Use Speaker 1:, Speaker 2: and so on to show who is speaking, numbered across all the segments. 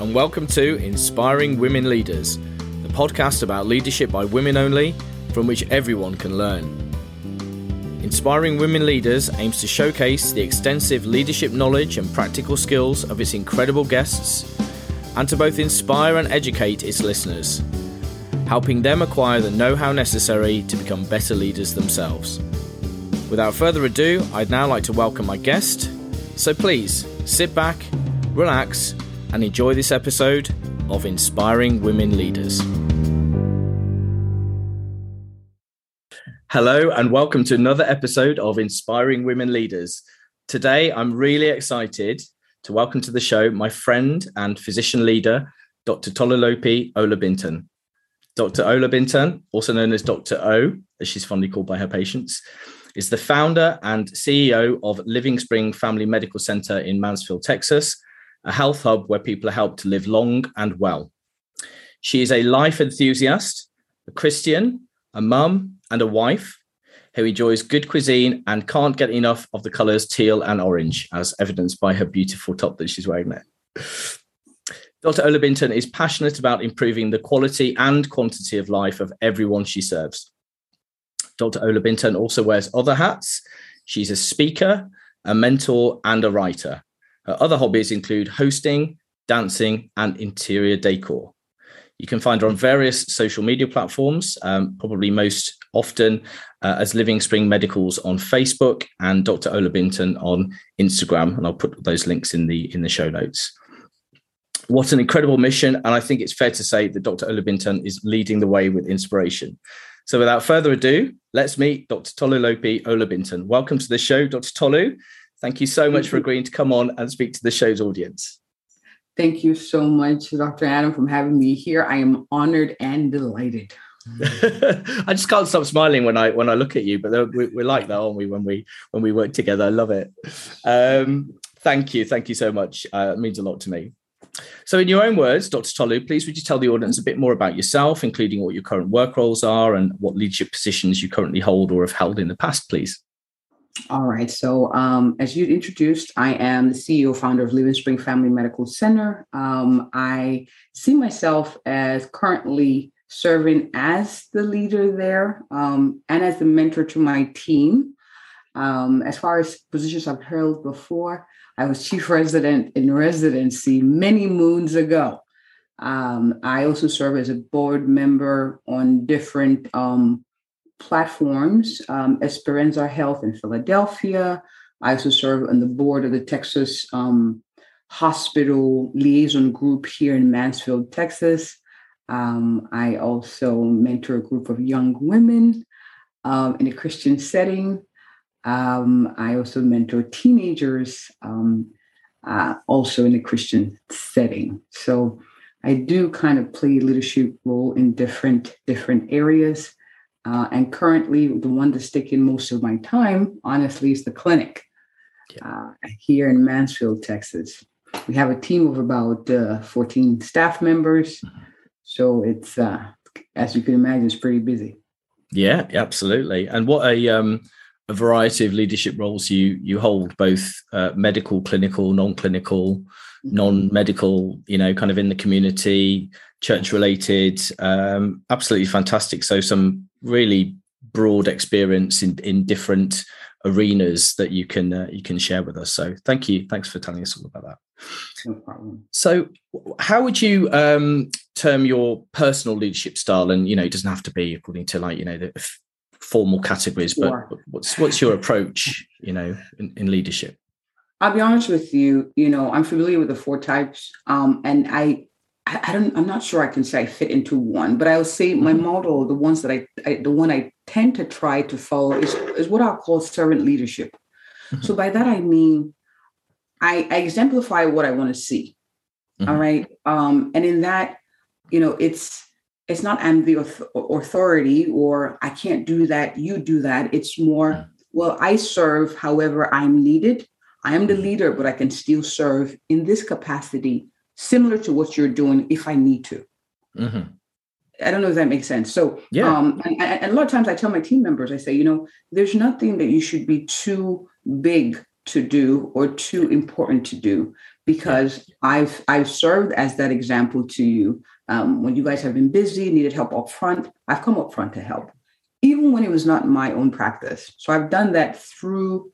Speaker 1: and welcome to Inspiring Women Leaders, the podcast about leadership by women only, from which everyone can learn. Inspiring Women Leaders aims to showcase the extensive leadership knowledge and practical skills of its incredible guests, and to both inspire and educate its listeners, helping them acquire the know how necessary to become better leaders themselves. Without further ado, I'd now like to welcome my guest. So please sit back, relax, and enjoy this episode of Inspiring Women Leaders. Hello, and welcome to another episode of Inspiring Women Leaders. Today, I'm really excited to welcome to the show my friend and physician leader, Dr. Tolulope Olabintan. Dr. Olabintan, also known as Dr. O, as she's fondly called by her patients, is the founder and CEO of Living Spring Family Medical Center in Mansfield, Texas, a health hub where people are helped to live long and well. She is a life enthusiast, a Christian, a mum, and a wife who enjoys good cuisine and can't get enough of the colours teal and orange, as evidenced by her beautiful top that she's wearing there. Dr. Olabintan is passionate about improving the quality and quantity of life of everyone she serves. Dr. Olabintan also wears other hats. She's a speaker, a mentor, and a writer. Her other hobbies include hosting, dancing, and interior decor. You can find her on various social media platforms, um, probably most often uh, as Living Spring Medicals on Facebook and Dr. Olabintan on Instagram, and I'll put those links in the in the show notes. What an incredible mission, and I think it's fair to say that Dr. Olabintan is leading the way with inspiration. So, without further ado, let's meet Dr. Tolulope Olabintan. Welcome to the show, Dr. Tolu. Thank you so much for agreeing to come on and speak to the show's audience.
Speaker 2: Thank you so much, Dr. Adam, for having me here. I am honored and delighted.
Speaker 1: I just can't stop smiling when I when I look at you. But we're like that, aren't we? When we when we work together, I love it. Um, thank you, thank you so much. Uh, it means a lot to me. So, in your own words, Dr. Tolu, please would you tell the audience a bit more about yourself, including what your current work roles are and what leadership positions you currently hold or have held in the past, please?
Speaker 2: All right. So, um, as you introduced, I am the CEO, founder of Living Spring Family Medical Center. Um, I see myself as currently serving as the leader there um, and as the mentor to my team. Um, as far as positions I've held before, I was chief resident in residency many moons ago. Um, I also serve as a board member on different um, platforms, um, Esperanza Health in Philadelphia. I also serve on the board of the Texas um, Hospital Liaison Group here in Mansfield, Texas. Um, I also mentor a group of young women um, in a Christian setting. Um, I also mentor teenagers um, uh, also in a Christian setting. So I do kind of play leadership role in different different areas. Uh, and currently, the one that's taking most of my time, honestly, is the clinic uh, here in Mansfield, Texas. We have a team of about uh, 14 staff members. Mm-hmm. So it's, uh, as you can imagine, it's pretty busy.
Speaker 1: Yeah, absolutely. And what a, um, a variety of leadership roles you you hold, both uh, medical, clinical, non-clinical, mm-hmm. non-medical. You know, kind of in the community, church-related. Um, absolutely fantastic. So some really broad experience in in different arenas that you can uh, you can share with us. So thank you, thanks for telling us all about that. No. So, how would you um, term your personal leadership style? And you know, it doesn't have to be according to like you know the f- formal categories, but what's what's your approach? You know, in, in, leadership.
Speaker 2: I'll be honest with you. You know, I'm familiar with the four types, um, and I I, don't i'm not sure i can say i fit into one but i'll say my mm-hmm. model the ones that I, I, the one i tend to try to follow is, is what i'll call servant leadership mm-hmm. so by that i mean i, I exemplify what i want to see mm-hmm. all right um, and in that you know it's it's not i'm the authority or i can't do that you do that it's more mm. well i serve however i'm needed i am the mm-hmm. leader but i can still serve in this capacity similar to what you're doing if I need to. Mm-hmm. I don't know if that makes sense. So, yeah. Um, and, and, a lot of times I tell my team members, I say, you know, there's nothing that you should be too big to do or too important to do because I've I've served as that example to you. Um, when you guys have been busy, needed help up front, I've come up front to help, even when it was not my own practice. So I've done that through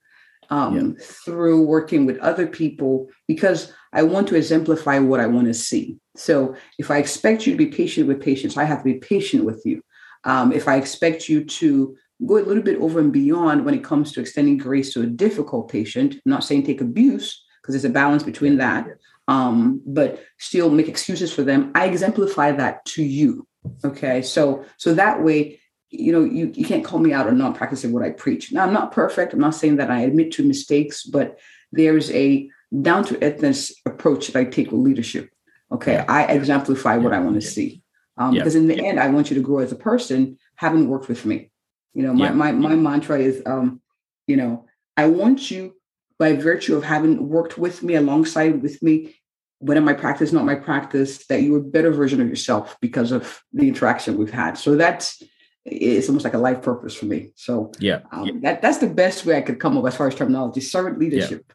Speaker 2: um, yeah. through working with other people because I want to exemplify what I want to see. So if I expect you to be patient with patients, I have to be patient with you. Um, if I expect you to go a little bit over and beyond when it comes to extending grace to a difficult patient, I'm not saying take abuse because there's a balance between that, um, but still make excuses for them. I exemplify that to you. Okay, so so that way you know, you, you can't call me out on not practicing what I preach. Now, I'm not perfect. I'm not saying that I admit to mistakes, but there's a down to earthness approach that I take with leadership. Okay. Yeah. I exemplify what I want to see. Um, yeah. Because in the yeah. end, I want you to grow as a person, having worked with me. You know, my, my, my mantra is, um, you know, I want you by virtue of having worked with me alongside with me, whether my practice, not my practice, that you're a better version of yourself because of the interaction we've had. So that's it's almost like a life purpose for me. So
Speaker 1: yeah,
Speaker 2: um, yeah. that that's the best way I could come up as far as terminology, servant leadership.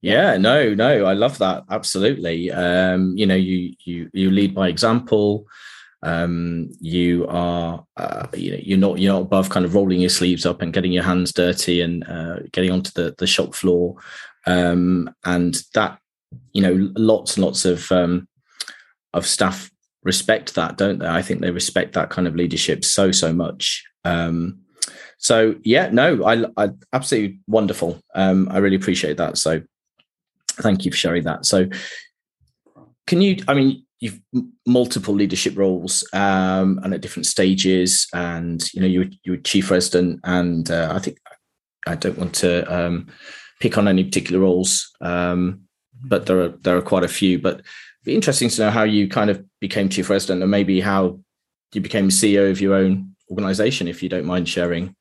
Speaker 1: Yeah. yeah. no, no, I love that. Absolutely. Um, you know, you you you lead by example. Um, you are, uh, you know, you're not you're not above kind of rolling your sleeves up and getting your hands dirty and uh, getting onto the the shop floor, um, and that, you know, lots and lots of um, of staff respect that, don't they? I think they respect that kind of leadership so so much. Um, so yeah, no, I, I absolutely wonderful. Um, I really appreciate that. So thank you for sharing that. So can you? I mean, you've multiple leadership roles um, and at different stages, and you know you you were chief resident, and uh, I think I don't want to um, pick on any particular roles, um, but there are there are quite a few. But be interesting to know how you kind of became chief resident and maybe how you became CEO of your own organization, if you don't mind sharing.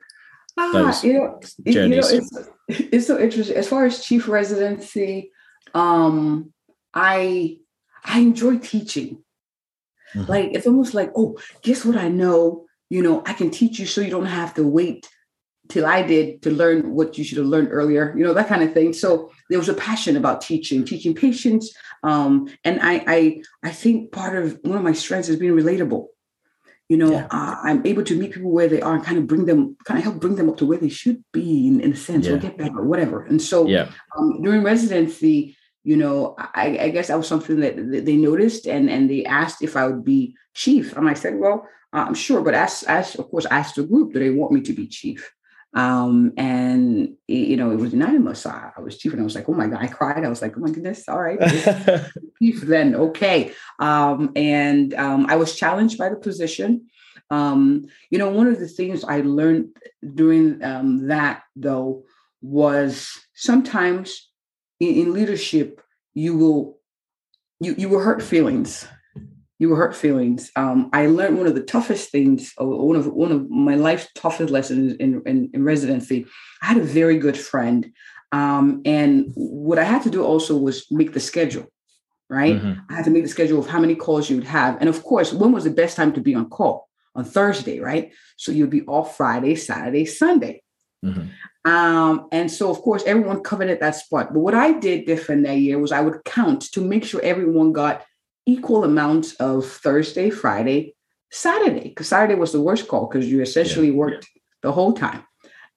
Speaker 2: Ah, those you know, journeys. you know it's, it's so interesting. As far as chief residency, um, I I enjoy teaching. Mm-hmm. Like it's almost like, oh, guess what I know? You know, I can teach you so you don't have to wait till I did to learn what you should have learned earlier, you know, that kind of thing. So there was a passion about teaching, teaching patients. Um, and I, I, I think part of one of my strengths is being relatable. You know, yeah. uh, I'm able to meet people where they are and kind of bring them, kind of help bring them up to where they should be in, in a sense, yeah. or get better, or whatever. And so
Speaker 1: yeah.
Speaker 2: um, during residency, you know, I, I, guess that was something that they noticed and and they asked if I would be chief. And I said, well, I'm sure, but as as of course, ask the group, do they want me to be chief? Um, and you know, it was unanimous. I, I was chief, and I was like, oh my god, I cried. I was like, oh my goodness, all right, chief then, okay. Um, and um, I was challenged by the position. Um, you know, one of the things I learned during um, that though was sometimes in, in leadership you will you you will hurt feelings you hurt feelings. Um, I learned one of the toughest things, one of one of my life's toughest lessons in, in, in residency. I had a very good friend, um, and what I had to do also was make the schedule. Right, mm-hmm. I had to make the schedule of how many calls you would have, and of course, when was the best time to be on call? On Thursday, right? So you'd be off Friday, Saturday, Sunday. Mm-hmm. Um, and so, of course, everyone covered at that spot. But what I did different that year was I would count to make sure everyone got equal amounts of Thursday, Friday, Saturday, because Saturday was the worst call because you essentially yeah, worked yeah. the whole time.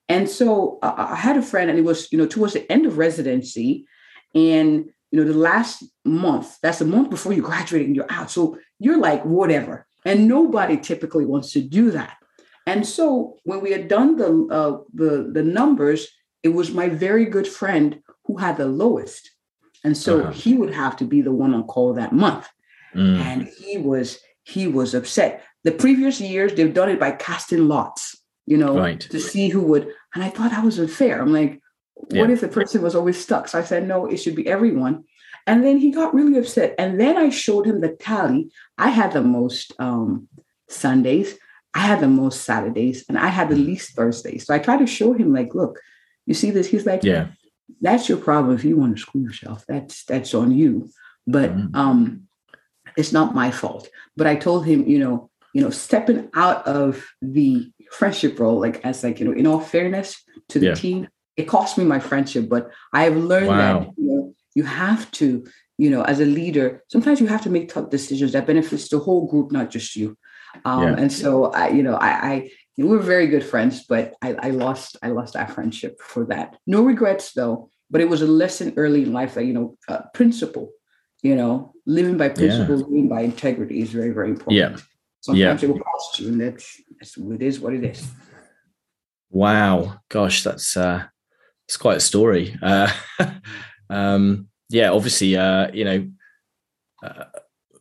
Speaker 2: And so uh, I had a friend, and it was, you know, towards the end of residency. And, you know, the last month, that's the month before you graduate and you're out. So you're like, whatever. And nobody typically wants to do that. And so when we had done the uh, the the numbers, it was my very good friend who had the lowest. And so uh-huh. he would have to be the one on call that month. Mm. And he was he was upset. The previous years they've done it by casting lots, you know, right. to see who would. And I thought that was unfair. I'm like, what yeah. if the person was always stuck? So I said, no, it should be everyone. And then he got really upset. And then I showed him the tally. I had the most um, Sundays, I had the most Saturdays, and I had the mm. least Thursdays. So I tried to show him, like, look, you see this? He's like,
Speaker 1: yeah,
Speaker 2: that's your problem. If you want to screw yourself, that's that's on you. But mm-hmm. um, it's not my fault. But I told him, you know, you know, stepping out of the friendship role, like as like, you know, in all fairness to the yeah. team, it cost me my friendship. But I have learned wow. that you know you have to you know, as a leader, sometimes you have to make tough decisions that benefits the whole group, not just you. Um, yeah. And so, I, you know, I, I we were very good friends, but I, I lost I lost our friendship for that. No regrets though, but it was a lesson early in life that you know, uh, principle, you know, living by principle, yeah. living by integrity is very very important.
Speaker 1: Yeah.
Speaker 2: Sometimes yeah. it will cost you, and that's, that's it is what it is.
Speaker 1: Wow, gosh, that's uh, it's quite a story. Uh, um, yeah, obviously, uh, you know, uh,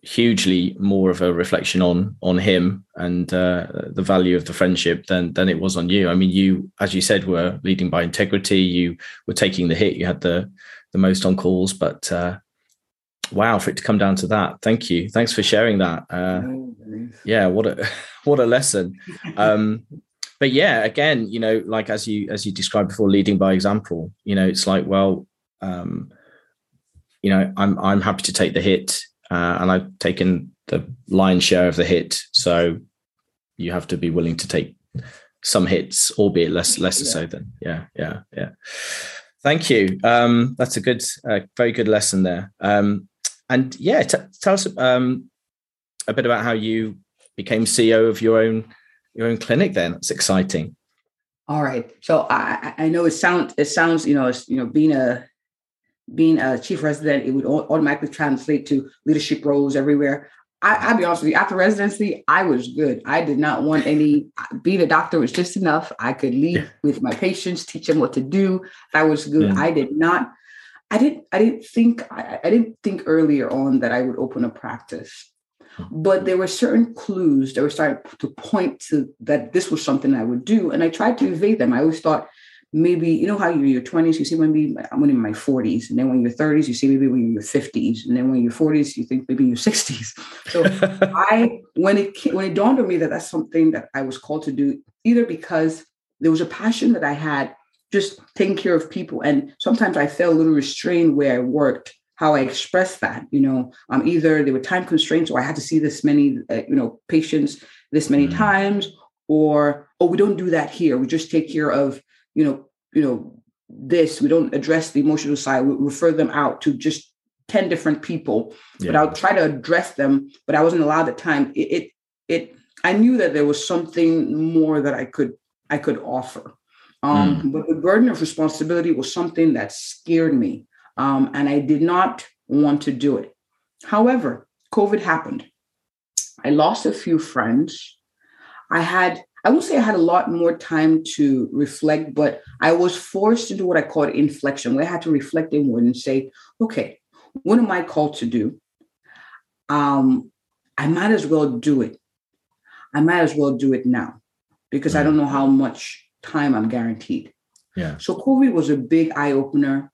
Speaker 1: hugely more of a reflection on on him and uh, the value of the friendship than than it was on you. I mean, you, as you said, were leading by integrity. You were taking the hit. You had the the most on calls, but uh, wow, for it to come down to that. Thank you. Thanks for sharing that. Uh, yeah, what a what a lesson. Um, but yeah, again, you know, like as you as you described before, leading by example. You know, it's like, well, um, you know, I'm I'm happy to take the hit uh, and I've taken the lion's share of the hit. So you have to be willing to take some hits, albeit less lesser yeah. so than yeah, yeah, yeah. Thank you. Um, that's a good, uh, very good lesson there. Um, and yeah, t- tell us um, a bit about how you became CEO of your own your own clinic. Then it's exciting.
Speaker 2: All right. So I, I know it sounds it sounds you know you know being a being a chief resident, it would automatically translate to leadership roles everywhere. I, will be honest with you, after residency, I was good. I did not want any, being a doctor was just enough. I could lead yeah. with my patients, teach them what to do. That was good. Yeah. I did not, I didn't, I didn't think, I, I didn't think earlier on that I would open a practice. Hmm. But there were certain clues that were starting to point to that this was something I would do. And I tried to evade them. I always thought maybe you know how you're in your 20s you see maybe i'm in my 40s and then when you're 30s you see maybe when you're in your 50s and then when you're 40s you think maybe in your 60s so i when it when it dawned on me that that's something that i was called to do either because there was a passion that i had just taking care of people and sometimes i felt a little restrained where i worked how i expressed that you know um either there were time constraints or i had to see this many uh, you know patients this many mm. times or oh we don't do that here we just take care of you know, you know, this, we don't address the emotional side, we refer them out to just 10 different people. Yeah. But I'll try to address them, but I wasn't allowed the time. It, it it I knew that there was something more that I could I could offer. Um, mm. but the burden of responsibility was something that scared me. Um, and I did not want to do it. However, COVID happened. I lost a few friends. I had I would say I had a lot more time to reflect, but I was forced into what I call inflection, where I had to reflect inward and say, okay, what am I called to do? Um, I might as well do it. I might as well do it now because I don't know how much time I'm guaranteed.
Speaker 1: Yeah.
Speaker 2: So COVID was a big eye opener.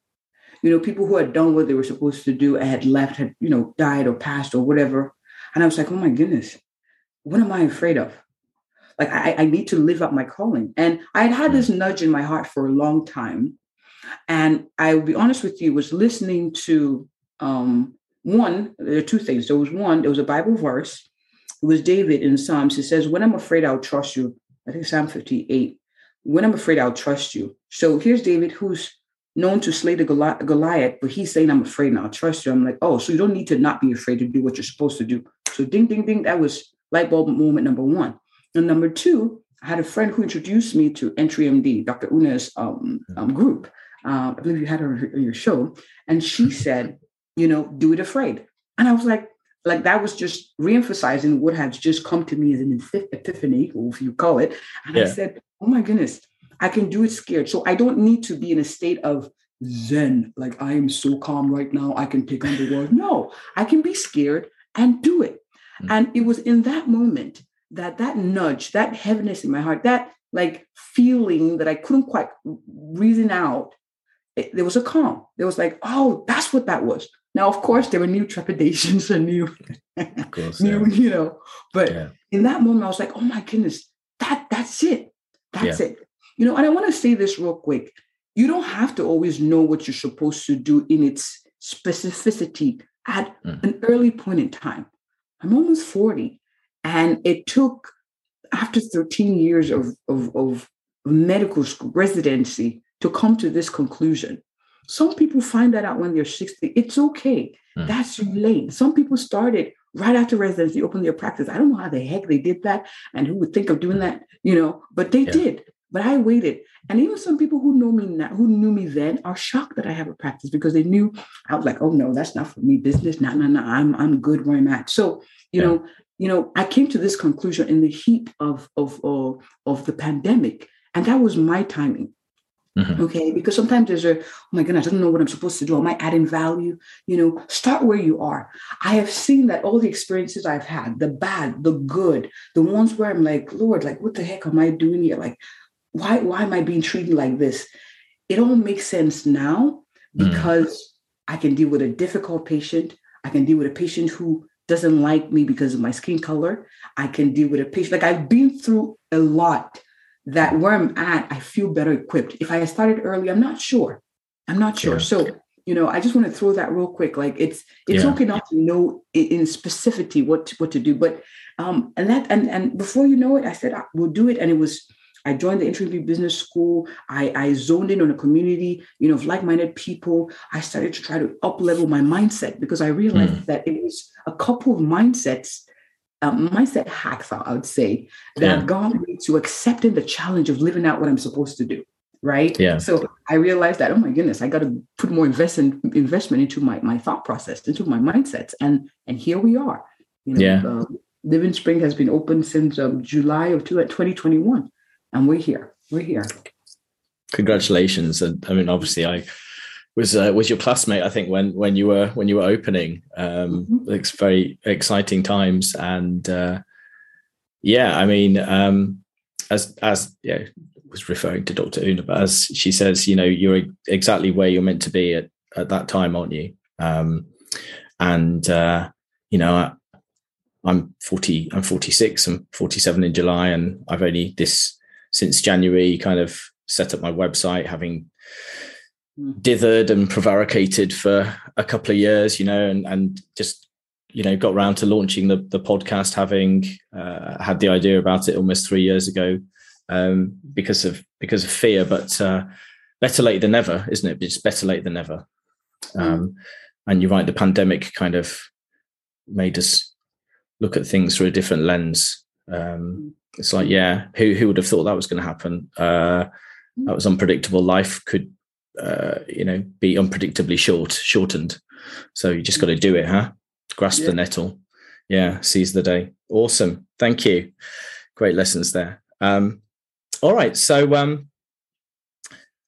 Speaker 2: You know, people who had done what they were supposed to do and had left, had, you know, died or passed or whatever. And I was like, oh my goodness, what am I afraid of? Like I, I need to live up my calling. And I had had this mm. nudge in my heart for a long time. And I will be honest with you, was listening to um, one, there are two things. There was one, there was a Bible verse. It was David in Psalms. He says, When I'm afraid, I'll trust you. I think Psalm 58. When I'm afraid, I'll trust you. So here's David, who's known to slay the Goliath, but he's saying, I'm afraid and I'll trust you. I'm like, oh, so you don't need to not be afraid to do what you're supposed to do. So ding, ding, ding. That was light bulb moment number one. And number two, I had a friend who introduced me to EntreMD, Dr. Una's um, um, group. Uh, I believe you had her on your show. And she mm-hmm. said, you know, do it afraid. And I was like, like that was just reemphasizing what had just come to me as an epiphany, or if you call it. And yeah. I said, oh my goodness, I can do it scared. So I don't need to be in a state of zen, like I am so calm right now, I can take on the world. No, I can be scared and do it. Mm-hmm. And it was in that moment that that nudge, that heaviness in my heart, that like feeling that I couldn't quite reason out, it, there was a calm. There was like, oh, that's what that was. Now, of course, there were new trepidations and new, course, new, yeah. you know. But yeah. in that moment, I was like, oh my goodness, that that's it. That's yeah. it. You know, and I want to say this real quick. You don't have to always know what you're supposed to do in its specificity at mm. an early point in time. I'm almost 40. And it took, after 13 years of, of, of medical school residency, to come to this conclusion. Some people find that out when they're 60. It's okay. Mm. That's late. Some people started right after residency, open their practice. I don't know how the heck they did that and who would think of doing that, you know, but they yeah. did. But I waited. And even some people who know me now, who knew me then are shocked that I have a practice because they knew I was like, oh no, that's not for me. Business, no, no, no. I'm I'm good where I'm at. So, you yeah. know, you know, I came to this conclusion in the heat of of of, of the pandemic. And that was my timing. Mm-hmm. Okay, because sometimes there's a, oh my goodness, I don't know what I'm supposed to do. Am I adding value? You know, start where you are. I have seen that all the experiences I've had, the bad, the good, the ones where I'm like, Lord, like, what the heck am I doing here? Like, why, why am I being treated like this? It all makes sense now mm. because mm. I can deal with a difficult patient. I can deal with a patient who doesn't like me because of my skin color. I can deal with a patient. Like I've been through a lot that where I'm at, I feel better equipped. If I started early, I'm not sure. I'm not sure. Yeah. So, you know, I just want to throw that real quick. Like it's it's yeah. okay not to know in, specificity what what to do, but um and that and and before you know it, I said we'll do it, and it was. I joined the EntreMD Business School. I, I zoned in on a community, you know, of like-minded people. I started to try to up level my mindset because I realized mm. that it was a couple of mindsets um, mindset hacks, I would say, that yeah. have gone to accepting the challenge of living out what I'm supposed to do. Right.
Speaker 1: Yeah.
Speaker 2: So I realized that, oh my goodness, I got to put more investment investment into my my thought process, into my mindsets. And and here we are.
Speaker 1: You know, yeah.
Speaker 2: Uh, Living Spring has been open since um, July of 2021. And we're here. We're here.
Speaker 1: Congratulations. And I mean, obviously I was uh, was your classmate I think when when you were when you were opening um mm-hmm. it's very exciting times and uh yeah I mean um as as yeah was referring to Dr. Una but as she says you know you're exactly where you're meant to be at at that time aren't you um and uh you know I, I'm 40 I'm 46 I'm 47 in July and I've only this since January kind of set up my website having dithered and prevaricated for a couple of years, you know, and, and just, you know, got around to launching the, the podcast, having uh, had the idea about it almost three years ago um, because of because of fear. But uh, better late than never, isn't it? It's better late than never. Mm. Um, and you're right, the pandemic kind of made us look at things through a different lens. Um, mm. It's like, yeah, who who would have thought that was going to happen? Uh, that was unpredictable. Life could uh, you know, be unpredictably short, shortened. So you just got to do it, huh? Grasp yeah. the nettle. Yeah, seize the day. Awesome. Thank you. Great lessons there. Um, all right. So, um,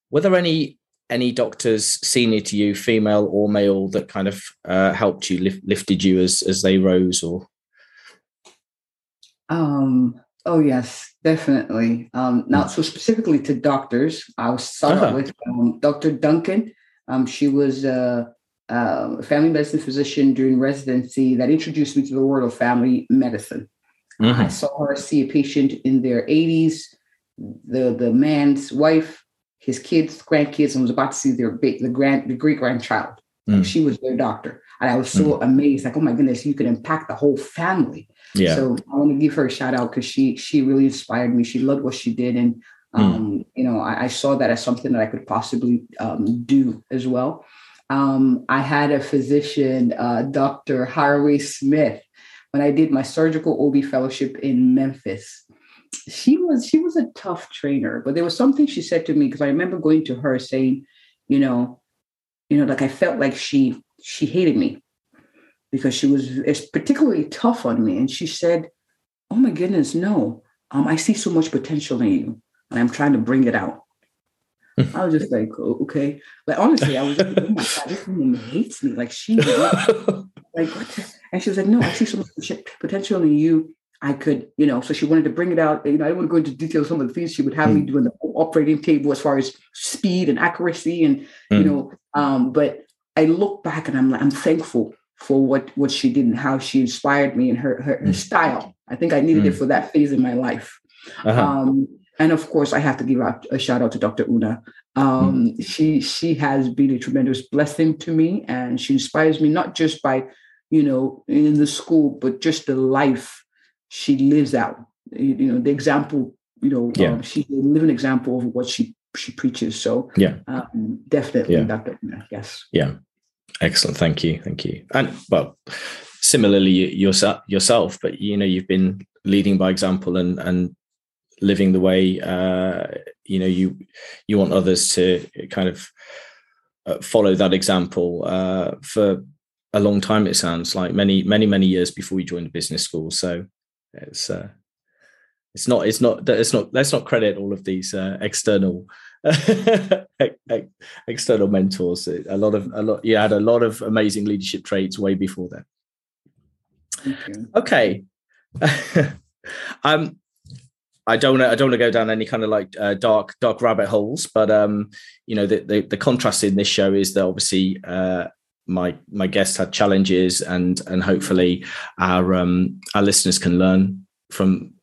Speaker 1: were there any any doctors senior to you, female or male, that kind of uh, helped you, lift, lifted you as as they rose, or?
Speaker 2: Um, Oh yes, definitely. Um, now, so specifically to doctors, I'll start uh-huh. with um, Dr. Duncan. Um, she was a, a, family medicine physician during residency that introduced me to the world of family medicine. Mm-hmm. I saw her see a patient in their 80s, the the man's wife, his kids, grandkids, and was about to see their the grand the great grandchild. Mm. She was their doctor, and I was so mm. amazed, like, oh my goodness, you could impact the whole family.
Speaker 1: Yeah.
Speaker 2: So I want to give her a shout out because she she really inspired me. She loved what she did, and hmm. um, mm. you know I, I, saw that as something that I could possibly um, do as well. Um, I had a physician, uh, Dr. Harvey Smith, when I did my surgical OB fellowship in Memphis. She was she was a tough trainer, but there was something she said to me because I remember going to her saying, you know, you know, like I felt like she she hated me because she was particularly tough on me. And she said, Oh my goodness, no, um, I see so much potential in you and I'm trying to bring it out. I was just like, oh, okay. But honestly, I was like, oh my God, this woman hates me. Like she, like, what? The? And she was like, no, I see so much potential in you. I could, you know, so she wanted to bring it out. You know, I don't want to go into detail some of the things she would have mm. me do in the operating table as far as speed and accuracy and, mm. you know, um, but I look back and I'm like, I'm thankful for what what she did and how she inspired me and her her, her mm. style. I think I needed mm. it for that phase in my life. Uh-huh. Um, and of course, I have to give out a shout out to Dr. Una. Um, mm. She she has been a tremendous blessing to me, and she inspires me not just by you know in the school, but just the life she lives out. You, know, the example. You know,
Speaker 1: yeah.
Speaker 2: um, she's a living example of what she she preaches. So
Speaker 1: yeah,
Speaker 2: um, definitely,
Speaker 1: Yeah.
Speaker 2: Dr. Una. Yes.
Speaker 1: yeah. Excellent. Thank you. Thank you. And well, similarly yourself, yourself, but you know, you've been leading by example and and living the way uh, you know you you want others to kind of uh, follow that example uh, for a long time. It sounds like many many many years before you joined the business school. So it's uh, it's not it's not it's not let's not credit all of these uh, external external mentors a lot of a lot you had a lot of amazing leadership traits way before that okay um I don't want to. I don't want to go down any kind of like uh, dark, dark rabbit holes. But um, you know, the, the the contrast in this show is that obviously uh, my my guests had challenges, and and hopefully our um our listeners can learn from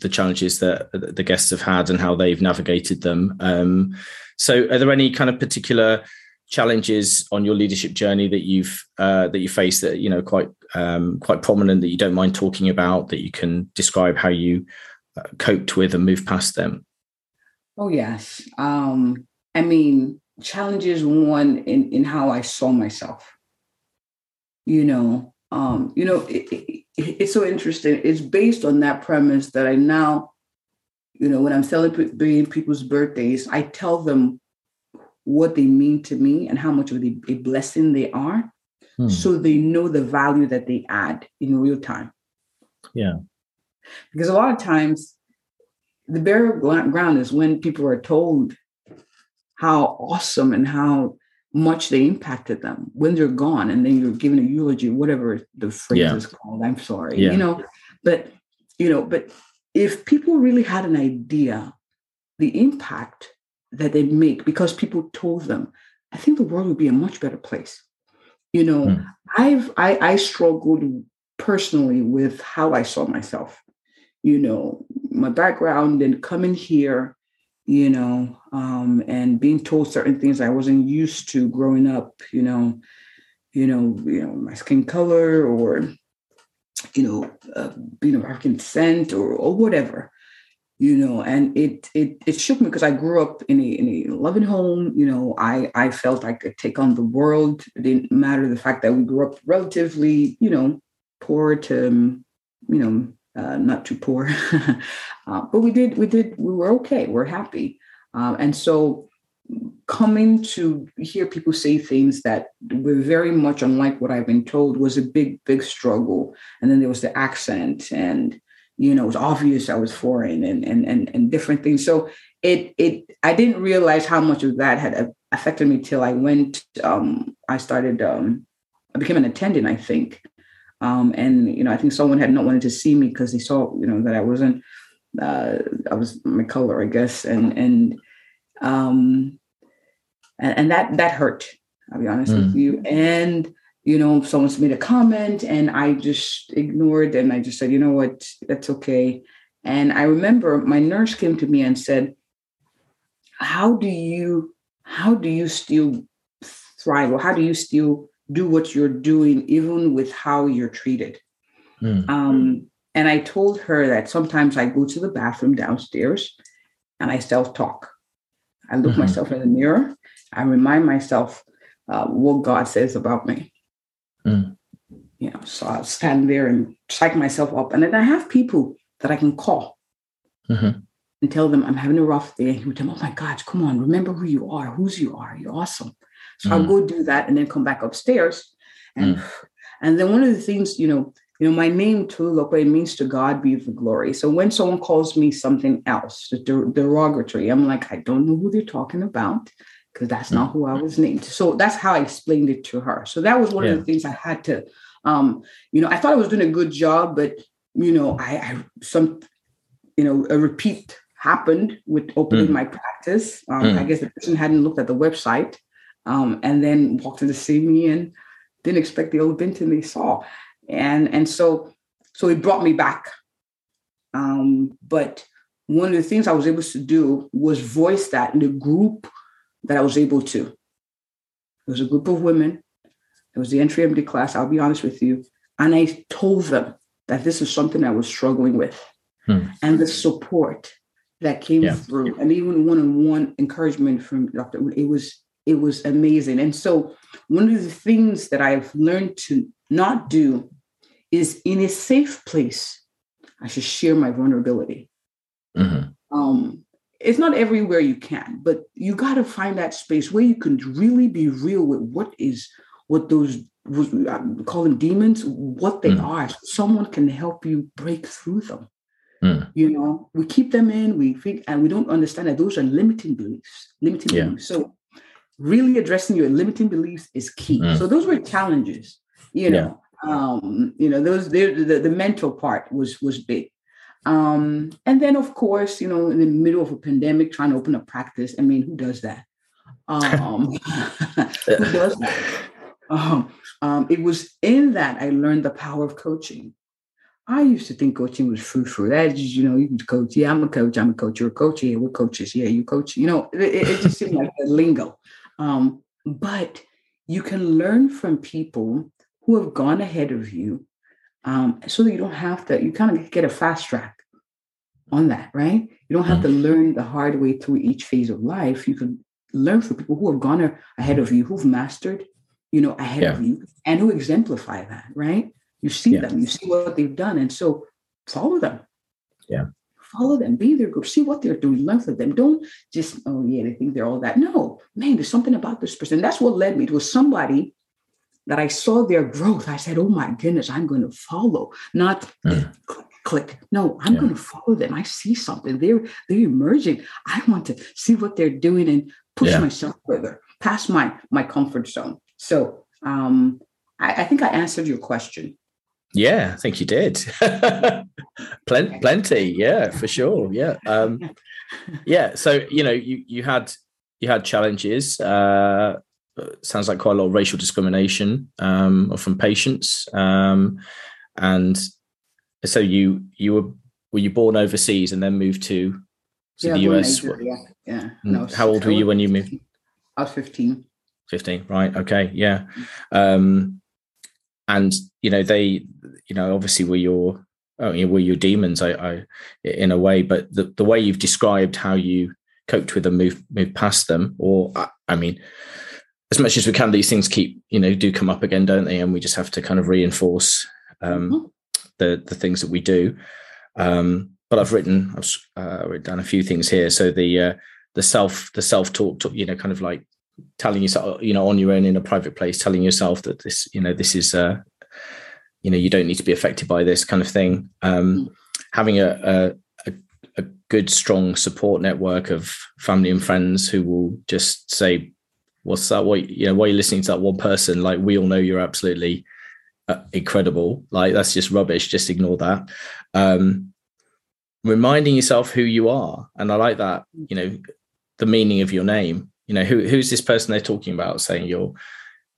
Speaker 1: the challenges that the guests have had and how they've navigated them. Um, so, are there any kind of particular challenges on your leadership journey that you've uh, that you faced that you know quite um, quite prominent that you don't mind talking about that you can describe how you uh, coped with and moved past them?
Speaker 2: Oh yes. Um, I mean, challenges one in in how I saw myself. You know, um, you know, it, it, it's so interesting. It's based on that premise that I now, you know, when I'm celebrating people's birthdays, I tell them what they mean to me and how much of a, a blessing they are,
Speaker 1: Hmm.
Speaker 2: so they know the value that they add in real time.
Speaker 1: Yeah.
Speaker 2: because a lot of times the gla- ground is when people are told how awesome and how much they impacted them when they're gone and then you're given a eulogy whatever the phrase
Speaker 1: Yeah.
Speaker 2: is called i'm sorry
Speaker 1: Yeah.
Speaker 2: you know but you know but if people really had an idea the impact that they make because people told them i think the world would be a much better place you know
Speaker 1: Hmm.
Speaker 2: i've i i struggled personally with how i saw myself you know my background and coming here you know um and being told certain things i wasn't used to growing up you know you know you know my skin color or you know uh, being of african descent or or whatever you know and it it it shook me because i grew up in a in a loving home you know i i felt i could take on the world. It didn't matter the fact that we grew up relatively you know poor to you know uh, not too poor. Uh, but we did we did we were okay we're happy. Um, and so coming to hear people say things that were very much unlike what i've been told was a big big struggle. And then there was the accent and you know it was obvious i was foreign and and and, and different things. So it it i didn't realize how much of that had affected me till i went um i started um i became an attendant i think um and you know i think someone had not wanted to see me because they saw you know that i wasn't uh i was my color i guess. And and um and, and that that hurt i'll be honest with you. And you know someone's made a comment and i just ignored and i just said you know what? That's okay. And i remember my nurse came to me and said how do you how do you still thrive? Or how do you still do what you're doing even with how you're treated
Speaker 1: Mm.
Speaker 2: um, and I told her that sometimes I go to the bathroom downstairs and I self talk. I look
Speaker 1: Mhm.
Speaker 2: myself in the mirror. I remind myself uh, what God says about me.
Speaker 1: Mm.
Speaker 2: You know, so I'll stand there and psych myself up. And then I have people that I can call
Speaker 1: Mhm.
Speaker 2: and tell them I'm having a rough day. And he would tell me, oh my God, come on, remember who you are, whose you are. You're awesome. So I'll
Speaker 1: Mm.
Speaker 2: go do that and then come back upstairs. And and then one of the things, you know, you know, my name Tolulope means to God be the glory. So when someone calls me something else, der- derogatory, I'm like, I don't know who they're talking about because that's not who I was named. So that's how I explained it to her. So that was one
Speaker 1: Yeah.
Speaker 2: of the things I had to, um, you know, I thought I was doing a good job, but you know, I, I some, you know, a repeat happened with opening
Speaker 1: Mm.
Speaker 2: my practice. Um,
Speaker 1: Mm.
Speaker 2: I guess the person hadn't looked at the website, um, and then walked in to see me and didn't expect the Olabintan they saw, and and so so it brought me back. Um, but one of the things I was able to do was voice that in the group that I was able to. It was a group of women. It was the EntreMD class. I'll be honest with you, and I told them that this is something I was struggling with,
Speaker 1: Hmm.
Speaker 2: and the support that came
Speaker 1: Yeah.
Speaker 2: through, and even one-on-one encouragement from Dr. It was it was amazing. And so one of the things that I've learned to not do is in a safe place, I should share my vulnerability.
Speaker 1: Mhm.
Speaker 2: Um, it's not everywhere you can, but you got to find that space where you can really be real with what is what those what we uh, call them demons, what they
Speaker 1: Mm.
Speaker 2: are. Someone can help you break through them.
Speaker 1: Mm.
Speaker 2: You know, we keep them in, we think, and we don't understand that those are limiting beliefs. Limiting
Speaker 1: Yeah.
Speaker 2: beliefs. So, really addressing your limiting beliefs is key.
Speaker 1: Mm.
Speaker 2: So those were challenges. You know, um, you know, those the, the the mental part was was big. Um, and then of course, you know, in the middle of a pandemic, trying to open a practice. I mean, who does that? Um, who does that? Um, um, it was in that I learned the power of coaching. I used to think coaching was frou frou. That is, you know, you can coach. Yeah, I'm a coach. I'm a coach. You're a coach. Yeah, we're coaches. Yeah, you coach. You know, it, it it just seemed like a lingo. Um, but you can learn from people who have gone ahead of you, um, so that you don't have to. You kind of get a fast track on that, right? You don't have to learn the hard way through each phase of life. You can learn from people who have gone ahead of you, who've mastered, you know, ahead of you, and who exemplify that, right? You see
Speaker 1: Yeah.
Speaker 2: them, you see what they've done, and so follow them.
Speaker 1: Yeah.
Speaker 2: Follow them, be their group, see what they're doing, learn from them. Don't just, oh yeah, they think they're all that. No, man, there's something about this person. That's what led me to somebody that I saw their growth. I said, oh my goodness, I'm going to follow, not
Speaker 1: Mm.
Speaker 2: click, click. No, I'm
Speaker 1: Yeah.
Speaker 2: going to follow them. I see something. They're they're emerging. I want to see what they're doing and push
Speaker 1: Yeah.
Speaker 2: myself further past my my comfort zone. So um I, I think I answered your question.
Speaker 1: Yeah, I think you did. plenty, plenty. Yeah, for sure. Yeah. Um, yeah. So you know, you you had you had challenges. Uh, sounds like quite a lot of racial discrimination um, from patients, um, and so you you were were you born overseas and then moved to, to the US?
Speaker 2: Nigeria. Yeah.
Speaker 1: Mm.
Speaker 2: No,
Speaker 1: How old were you when you moved?
Speaker 2: I was 15.
Speaker 1: 15 right okay yeah um and you know they you know obviously were your oh, you know, were your demons? I, I in a way but the, the way you've described how you coped with them move move past them or I, I mean as much as we can these things keep you know do come up again don't they? And we just have to kind of reinforce um
Speaker 2: Mhm.
Speaker 1: the the things that we do. Um but i've written i've uh, written down a few things here. So the uh the self the self talk you know kind of like telling yourself you know on your own in a private place telling yourself that this you know this is uh you know you don't need to be affected by this kind of thing. Um
Speaker 2: Mm.
Speaker 1: having a, a a a good strong support network of family and friends who will just say what's that? What you know why are you listening to that one person? Like we all know you're absolutely uh, incredible. Like that's just rubbish. Just ignore that. Um reminding yourself who you are. And i like that you know the meaning of your name. You know who who's this person they're talking about saying you're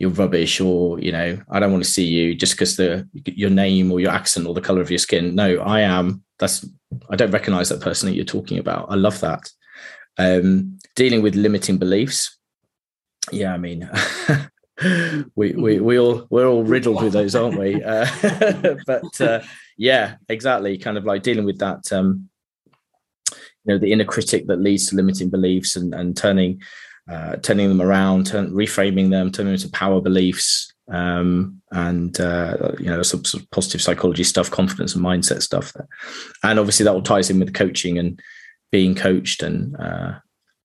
Speaker 1: you're rubbish or you know i don't want to see you just because the your name or your accent or the color of your skin. No i am that's i don't recognize that person that you're talking about. I love that. Um dealing with limiting beliefs. Yeah i mean we we we all we're all riddled with those aren't we? Uh, but uh, yeah exactly kind of like dealing with that um you know the inner critic that leads to limiting beliefs and and turning uh, turning them around, turn, reframing them, turning them into power beliefs, um, and uh, you know some positive psychology stuff, confidence and mindset stuff. There. And obviously that all ties in with coaching and being coached and uh,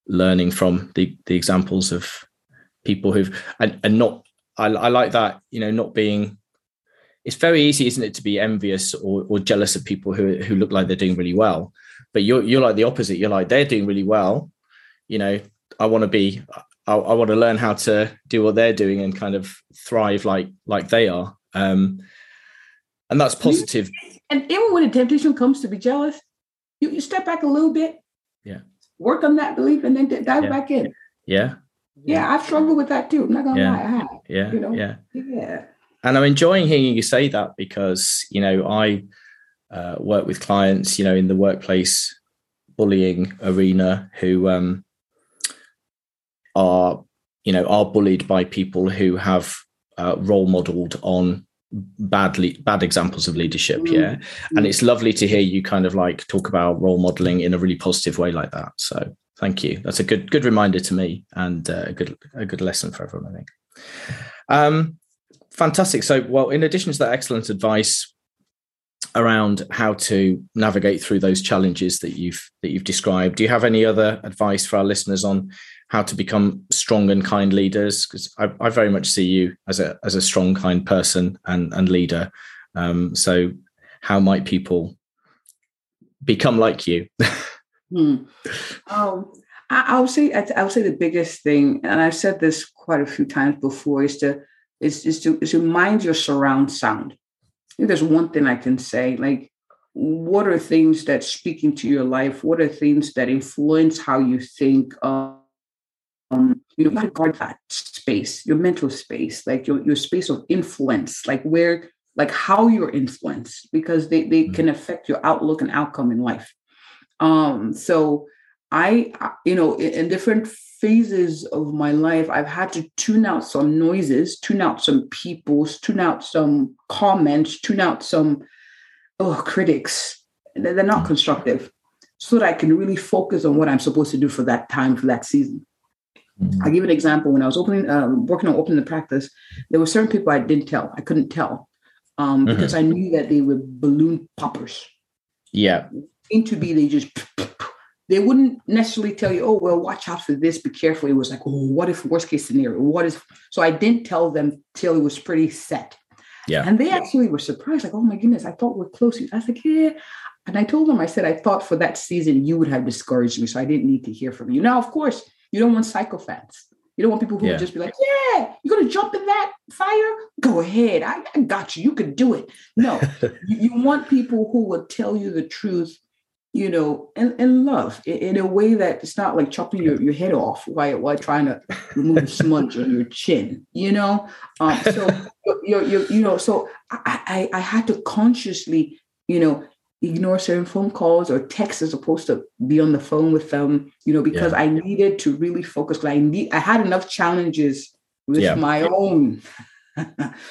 Speaker 1: learning from the the examples of people who've and, and not. I, I like that you know not being. It's very easy, isn't it, to be envious or, or jealous of people who who look like they're doing really well, but you're you're like the opposite. You're like they're doing really well, you know I want to be I, I, want to learn how to do what they're doing and kind of thrive like like they are um and that's positive.
Speaker 2: And even when the temptation comes to be jealous, you, you step back a little bit.
Speaker 1: Yeah.
Speaker 2: Work on that belief and then dive
Speaker 1: Yeah.
Speaker 2: back in.
Speaker 1: yeah
Speaker 2: Yeah, I've struggled with that too. I'm not gonna
Speaker 1: Yeah.
Speaker 2: lie, I have.
Speaker 1: yeah
Speaker 2: You know?
Speaker 1: yeah
Speaker 2: Yeah.
Speaker 1: and i'm enjoying hearing you say that because you know i uh, work with clients you know in the workplace bullying arena who um are you know are bullied by people who have uh, role modeled on badly bad examples of leadership mm. yeah? And it's lovely to hear you kind of like talk about role modeling in a really positive way like that. So thank you. That's a good good reminder to me and uh, a good a good lesson for everyone i think. Um fantastic. So well in addition to that excellent advice around how to navigate through those challenges that you've that you've described do you have any other advice for our listeners on how to become strong and kind leaders because I, I, very much see you as a as a strong kind person and and leader. Um, so how might people become like you?
Speaker 2: Hmm. um, I, will say I, will say the biggest thing and i've said this quite a few times before is to is, is to is to mind your surround sound. I think there's one thing i can say like what are things that speak into your life? What are things that influence how you think um, um, you know, guard that space, your mental space, like your, your space of influence, like where, like how you're influenced, because they, they mm-hmm. can affect your outlook and outcome in life. Um, so I, you know, in, in different phases of my life, I've had to tune out some noises, tune out some peoples, tune out some comments, tune out some oh critics. They're not mm-hmm. constructive, so that I can really focus on what I'm supposed to do for that time, for that season. Mm-hmm. I'll give an example. When I was opening, um, working on opening the practice, there were certain people I didn't tell. I couldn't tell um, mm-hmm. because I knew that they were balloon poppers.
Speaker 1: Yeah.
Speaker 2: Into be they just they wouldn't necessarily tell you, oh well, watch out for this, be careful. It was like, oh, what if worst case scenario? What is. So I didn't tell them till it was pretty set.
Speaker 1: Yeah.
Speaker 2: And they actually were surprised, like, oh my goodness, I thought we're close. I was like, yeah. And I told them, I said, I thought for that season you would have discouraged me, so I didn't need to hear from you. Now, of course, you don't want psychopaths. You don't want people who yeah. just be like, yeah, you're going to jump in that fire? Go ahead. I, I got you. You can do it. No, you, you, want people who will tell you the truth, you know, and, in love, in, in, a way that it's not like chopping your, your head off while, while trying to remove smudge on your chin, you know? Um, so, you're, you're, you know, so I, I, I had to consciously, you know, ignore certain phone calls or texts as opposed to be on the phone with them, you know, because yeah. I needed to really focus. I need I had enough challenges with yeah. my own. so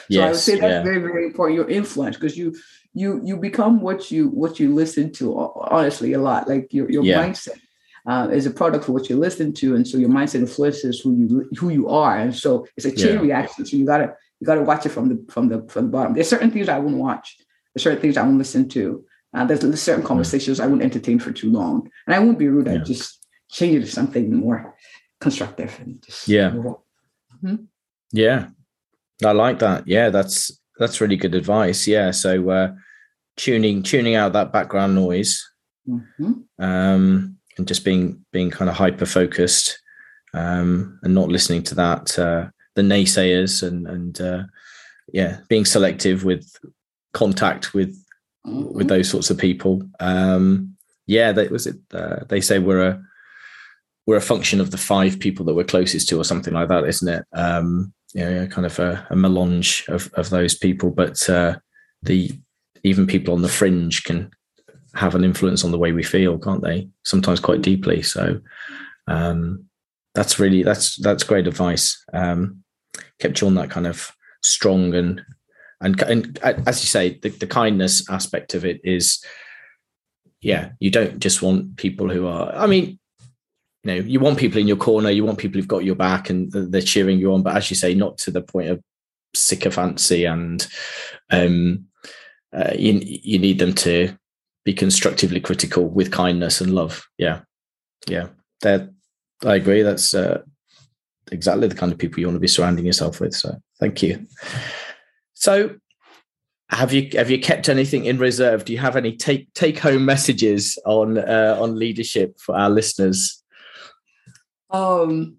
Speaker 2: yes, I would say that's yeah. very, very important. Your influence, because you you you become what you what you listen to honestly a lot. Like your your mindset. Uh, is a product of what you listen to, and so your mindset influences who you who you are, and so it's a chain reaction. So you gotta you gotta watch it from the from the from the bottom. There's certain things I wouldn't watch. There's certain things I won't listen to. Uh, there's certain conversations I won't entertain for too long, and I won't be rude. Yeah. I just change it to something more constructive. And just
Speaker 1: yeah, mm-hmm. yeah, I like that. Yeah, that's that's really good advice. Yeah, so uh, tuning tuning out that background noise, mm-hmm. um, and just being being kind of hyper focused, um, and not listening to that uh, the naysayers and and uh, yeah, being selective with contact with mm-hmm. with those sorts of people. Um, yeah, that was it. Uh, they say we're a we're a function of the five people that we're closest to, or something like that, isn't it? Um, yeah, kind of a, a melange of, of those people, but uh, the even people on the fringe can have an influence on the way we feel, can't they? Sometimes quite deeply. So um, that's really that's that's great advice. Um, kept you on that kind of strong and and, and as you say, the, the kindness aspect of it is, yeah, you don't just want people who are. I mean, you know, you want people in your corner, you want people who've got your back and they're cheering you on, but as you say, not to the point of sycophancy and um, uh, you you need them to be constructively critical with kindness and love. Yeah, yeah, that I agree. That's uh, exactly the kind of people you want to be surrounding yourself with. So, thank you. So, have you have you kept anything in reserve? Do you have any take take home messages on uh, on leadership for our listeners?
Speaker 2: Um,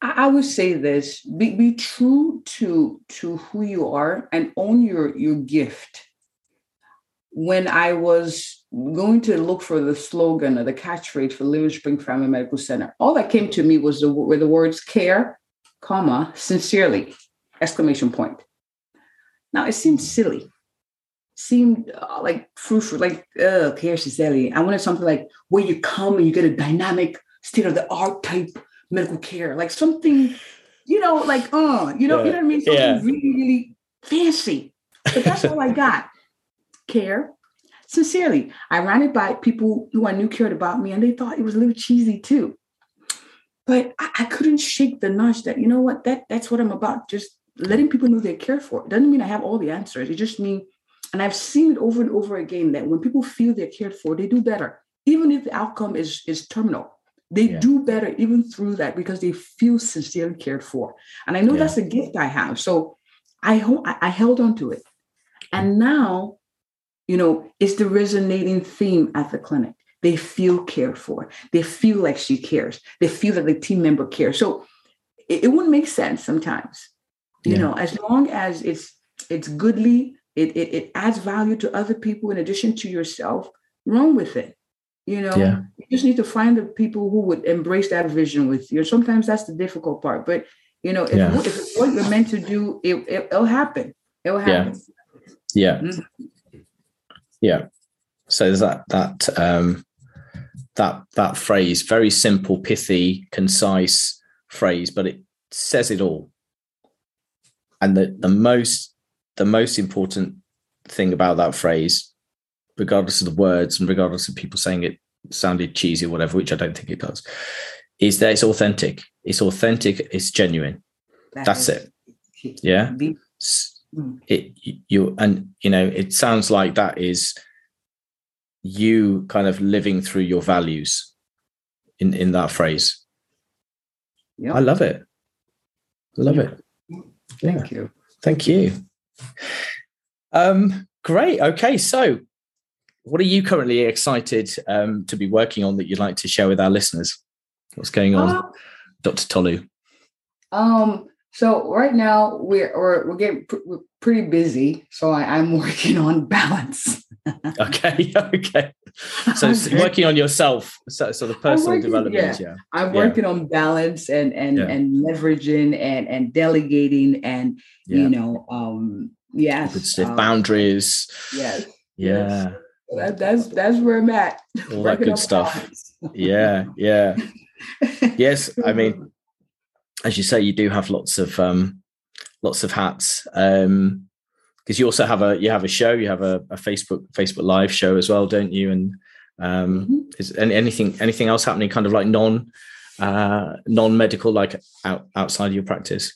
Speaker 2: I would say this: be, be true to to who you are and own your your gift. When I was going to look for the slogan or the catchphrase for Livingspring Family Medical Center, all that came to me was the were the words "care, comma sincerely!" exclamation point. Now it seemed silly, seemed uh, like fruitful, like uh, care sincerely. I wanted something like where you come and you get a dynamic, state of the art type medical care, like something, you know, like uh, you know, yeah. you know what I mean? Something yeah. really, really fancy. But that's all I got. Care. Sincerely, I ran it by people who I knew cared about me, and they thought it was a little cheesy too. But I, I couldn't shake the nudge that you know what that that's what I'm about. Just letting people know they're cared for. It doesn't mean I have all the answers. It just means, and I've seen it over and over again that when people feel they're cared for, they do better, even if the outcome is is terminal. They yeah. do better even through that because they feel sincerely cared for. And I know yeah. that's a gift I have. So I, ho- I held on to it. And now, you know, it's the resonating theme at the clinic. They feel cared for. They feel like she cares. They feel that the team member cares. So it, it wouldn't make sense sometimes. You yeah. know, as long as it's it's goodly, it, it it adds value to other people in addition to yourself, run with it. You know, yeah. you just need to find the people who would embrace that vision with you. Sometimes that's the difficult part, but you know, if, yeah. if it's what you're meant to do, it, it will happen. It will happen.
Speaker 1: Yeah. Yeah. Mm-hmm. yeah. So there's that that um that that phrase, very simple, pithy, concise phrase, but it says it all. And the the most the most important thing about that phrase regardless of the words and regardless of people saying it sounded cheesy or whatever, which I don't think it does, is that it's authentic. It's authentic. It's genuine. That That's it. Yeah. Hmm. It you and you know it sounds like that is you kind of living through your values in in that phrase. Yeah. I love it. I love it.
Speaker 2: Thank yeah. you.
Speaker 1: Thank you. Um, great. Okay, so what are you currently excited um, to be working on that you'd like to share with our listeners? What's going on, uh, Dr. Tolu?
Speaker 2: Um, so right now we're we're, we're getting pr- we're pretty busy. So I, am working on balance.
Speaker 1: okay, okay. So okay. working on yourself, so, so the personal working, development. Yeah. yeah.
Speaker 2: I'm working on balance and and yeah. and leveraging and and delegating and you know um yes
Speaker 1: um, boundaries.
Speaker 2: Yes.
Speaker 1: Yeah. Yes
Speaker 2: that, that's that's where I'm at.
Speaker 1: All that good stuff. yeah, yeah. yes, I mean, as you say, you do have lots of um, lots of hats. Um, because you also have a you have a show, you have a, a Facebook Facebook Live show as well, don't you? And um, mm-hmm. is any, anything anything else happening, kind of like non uh, non medical, like out, outside of your practice?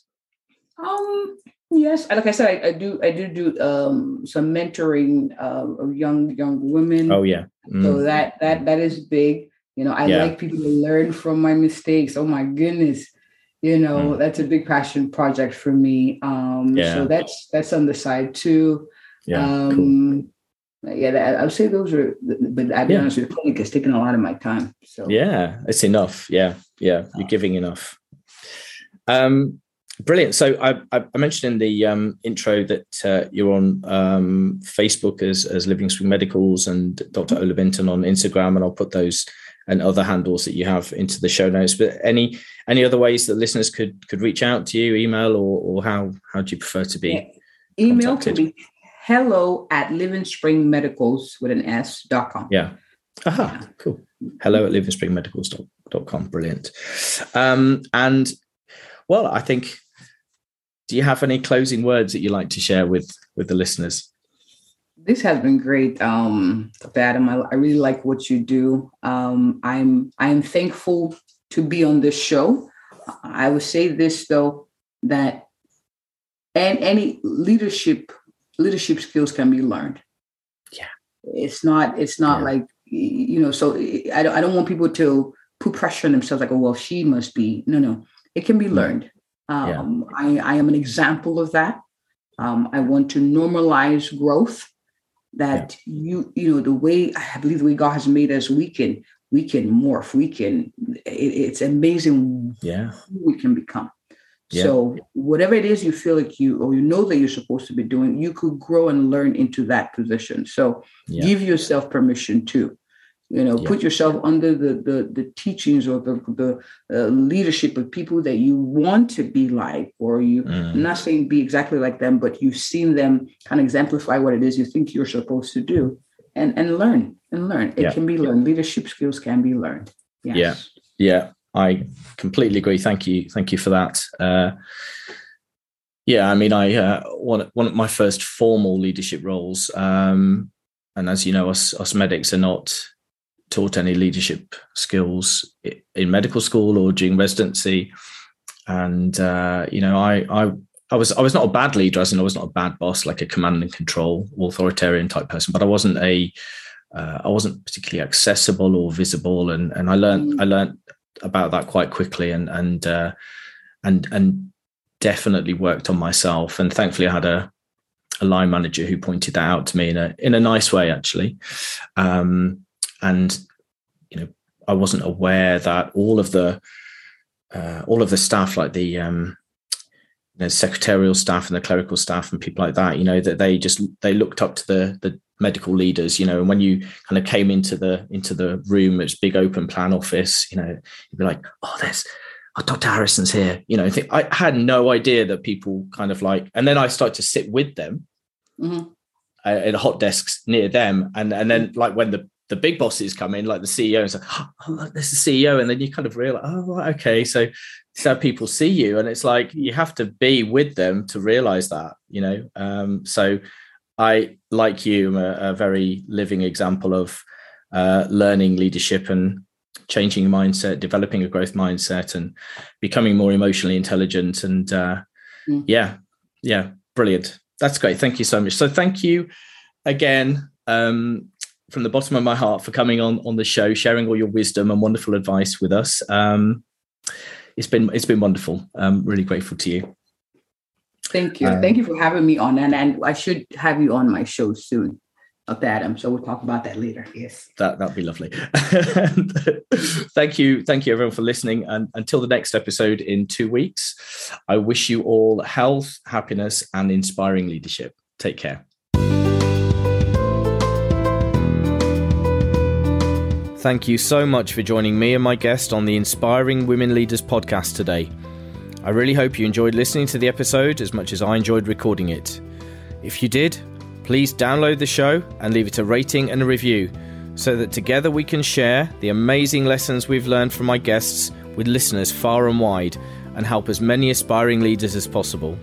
Speaker 2: Um, yes, like I said, I, I do. I do do um, some mentoring uh, of young young women.
Speaker 1: Oh yeah.
Speaker 2: Mm. So that that that is big. You know, I yeah. like people to learn from my mistakes. Oh my goodness, you know mm. that's a big passion project for me. Um, yeah. So that's that's on the side too. Yeah. Um, cool. Yeah, I would say those are. But I'll be yeah. honest with you, clinic is taking a lot of my time. So
Speaker 1: yeah, it's enough. Yeah, yeah, you're giving enough. Um, Brilliant. So I, I mentioned in the um, intro that uh, you're on um, Facebook as, as Living Spring Medicals and Dr. Olabintan on Instagram, and I'll put those and other handles that you have into the show notes. But any any other ways that listeners could could reach out to you, email or or how how do you prefer to be? Yeah.
Speaker 2: Email contacted? can be hello at Living Spring Medicals with an S dot com.
Speaker 1: Yeah. Aha, yeah. cool. Hello at livingspringmedicals.com. Brilliant. Um, and well, I think do you have any closing words that you like to share with with the listeners?
Speaker 2: This has been great, um, Adam. I, I really like what you do. Um, I'm I'm thankful to be on this show. I would say this though that and any leadership leadership skills can be learned.
Speaker 1: Yeah,
Speaker 2: it's not it's not yeah. like you know. So I don't I don't want people to put pressure on themselves like oh well she must be no no it can be learned um, yeah. I, I, am an example of that. Um, I want to normalize growth. That yeah. you you know the way I believe the way God has made us, we can we can morph. We can. It, it's amazing.
Speaker 1: Yeah,
Speaker 2: we can become. Yeah. So whatever it is you feel like you or you know that you're supposed to be doing, you could grow and learn into that position. So give yourself permission too you know yeah. put yourself under the the, the teachings or the, the uh, leadership of people that you want to be like or you mm. not saying be exactly like them but you've seen them kind of exemplify what it is you think you're supposed to do and and learn and learn it yeah. can be learned leadership skills can be learned
Speaker 1: yes. yeah yeah i completely agree thank you thank you for that uh, Yeah, I mean, I uh, one one of my first formal leadership roles, um, and as you know, us us medics are not taught any leadership skills in medical school or during residency, and uh, you know, I I I was I was not a bad leader, as in I was not a bad boss, like a command and control authoritarian type person, but I wasn't a uh, I wasn't particularly accessible or visible, and and I learned mm. I learned about that quite quickly, and and uh, and and definitely worked on myself. And thankfully, I had a a line manager who pointed that out to me in a in a nice way, actually. Um, and you know, I wasn't aware that all of the uh, all of the staff, like the um, you know, secretarial staff and the clerical staff and people like that, you know, that they just they looked up to the the medical leaders, you know, and when you kind of came into the into the room, it's big open plan office, you know, you'd be like, oh, there's oh, Dr. Harrison's here. You know, I had no idea that people kind of like, and then I started to sit with them mm-hmm. uh, at hot desks near them, and and then like when the the big bosses come in, like the CEO, and say, "Oh, look, there's the CEO," and then you kind of realize, "Oh, right, okay." So, so people see you, and it's like you have to be with them to realize that, you know. Um, so, I, like you, am a, a very living example of uh, learning leadership and changing mindset, developing a growth mindset, and becoming more emotionally intelligent. And uh, mm. yeah, yeah, brilliant. That's great. Thank you so much. So, thank you again. Um, from the bottom of my heart for coming on on the show, sharing all your wisdom and wonderful advice with us. Um, it's been it's been wonderful. I'm really grateful to you.
Speaker 2: Thank you. Um, Thank you for having me on, and and I should have you on my show soon. Dr. Adam. So we'll talk about that later. Yes.
Speaker 1: That that'd be lovely. thank you. Thank you everyone for listening. And until the next episode in two weeks, I wish you all health, happiness, and inspiring leadership. Take care. Thank you so much for joining me and my guest on the Inspiring Women Leaders podcast today. I really hope you enjoyed listening to the episode as much as I enjoyed recording it. If you did, please download the show and leave it a rating and a review so that together we can share the amazing lessons we've learned from my guests with listeners far and wide and help as many aspiring leaders as possible.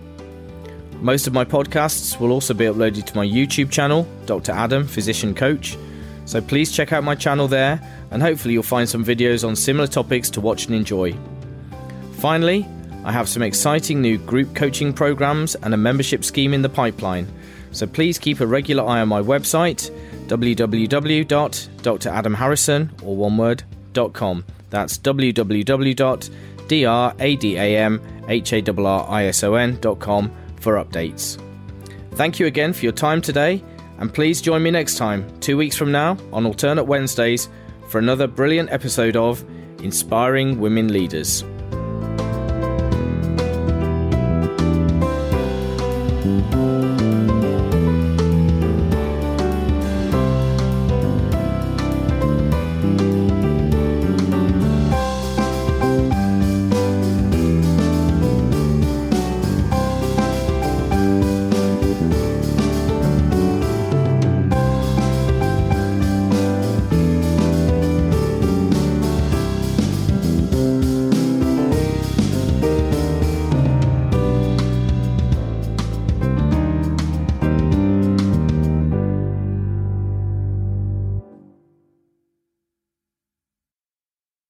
Speaker 1: Most of my podcasts will also be uploaded to my YouTube channel, Dr. Adam, Physician Coach so please check out my channel there, and hopefully you'll find some videos on similar topics to watch and enjoy. Finally, I have some exciting new group coaching programs and a membership scheme in the pipeline, so please keep a regular eye on my website www.dradamharrison or one word.com. That's www.dradamharrison.com for updates. Thank you again for your time today and please join me next time, two weeks from now, on alternate Wednesdays, for another brilliant episode of Inspiring Women Leaders.